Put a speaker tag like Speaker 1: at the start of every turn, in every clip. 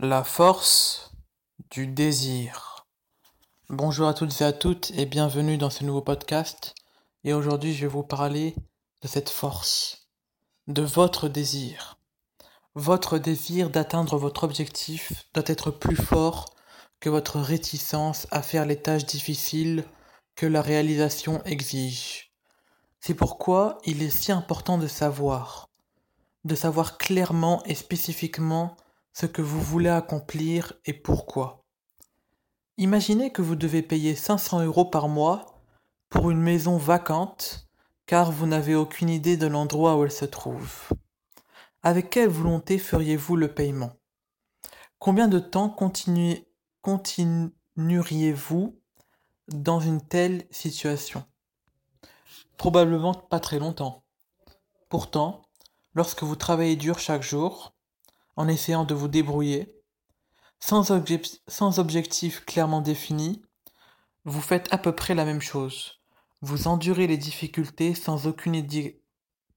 Speaker 1: La force du désir. Bonjour à toutes et à toutes et bienvenue dans ce nouveau podcast. Et aujourd'hui, je vais vous parler de cette force, de votre désir. Votre désir d'atteindre votre objectif doit être plus fort que votre réticence à faire les tâches difficiles que la réalisation exige. C'est pourquoi il est si important de savoir, de savoir clairement et spécifiquement ce que vous voulez accomplir et pourquoi. Imaginez que vous devez payer 500 euros par mois pour une maison vacante car vous n'avez aucune idée de l'endroit où elle se trouve. Avec quelle volonté feriez-vous le paiement? Combien de temps continueriez-vous dans une telle situation? Probablement pas très longtemps. Pourtant, lorsque vous travaillez dur chaque jour, en essayant de vous débrouiller, sans, objectif clairement défini, vous faites à peu près la même chose. Vous endurez les difficultés sans aucune idée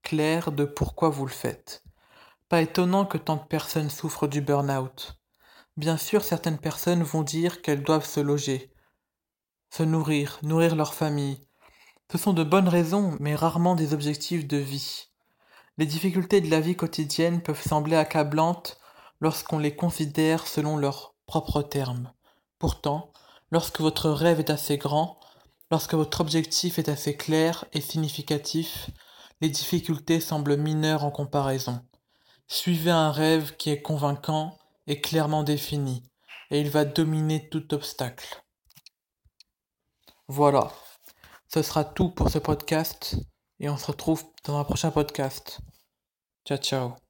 Speaker 1: claire de pourquoi vous le faites. Pas étonnant que tant de personnes souffrent du burn-out. Bien sûr, certaines personnes vont dire qu'elles doivent se loger, se nourrir, nourrir leur famille. Ce sont de bonnes raisons, mais rarement des objectifs de vie. Les difficultés de la vie quotidienne peuvent sembler accablantes lorsqu'on les considère selon leurs propres termes. Pourtant, lorsque votre rêve est assez grand, lorsque votre objectif est assez clair et significatif, les difficultés semblent mineures en comparaison. Suivez un rêve qui est convaincant et clairement défini, et il va dominer tout obstacle. Voilà, ce sera tout pour ce podcast et on se retrouve dans un prochain podcast. Ciao ciao.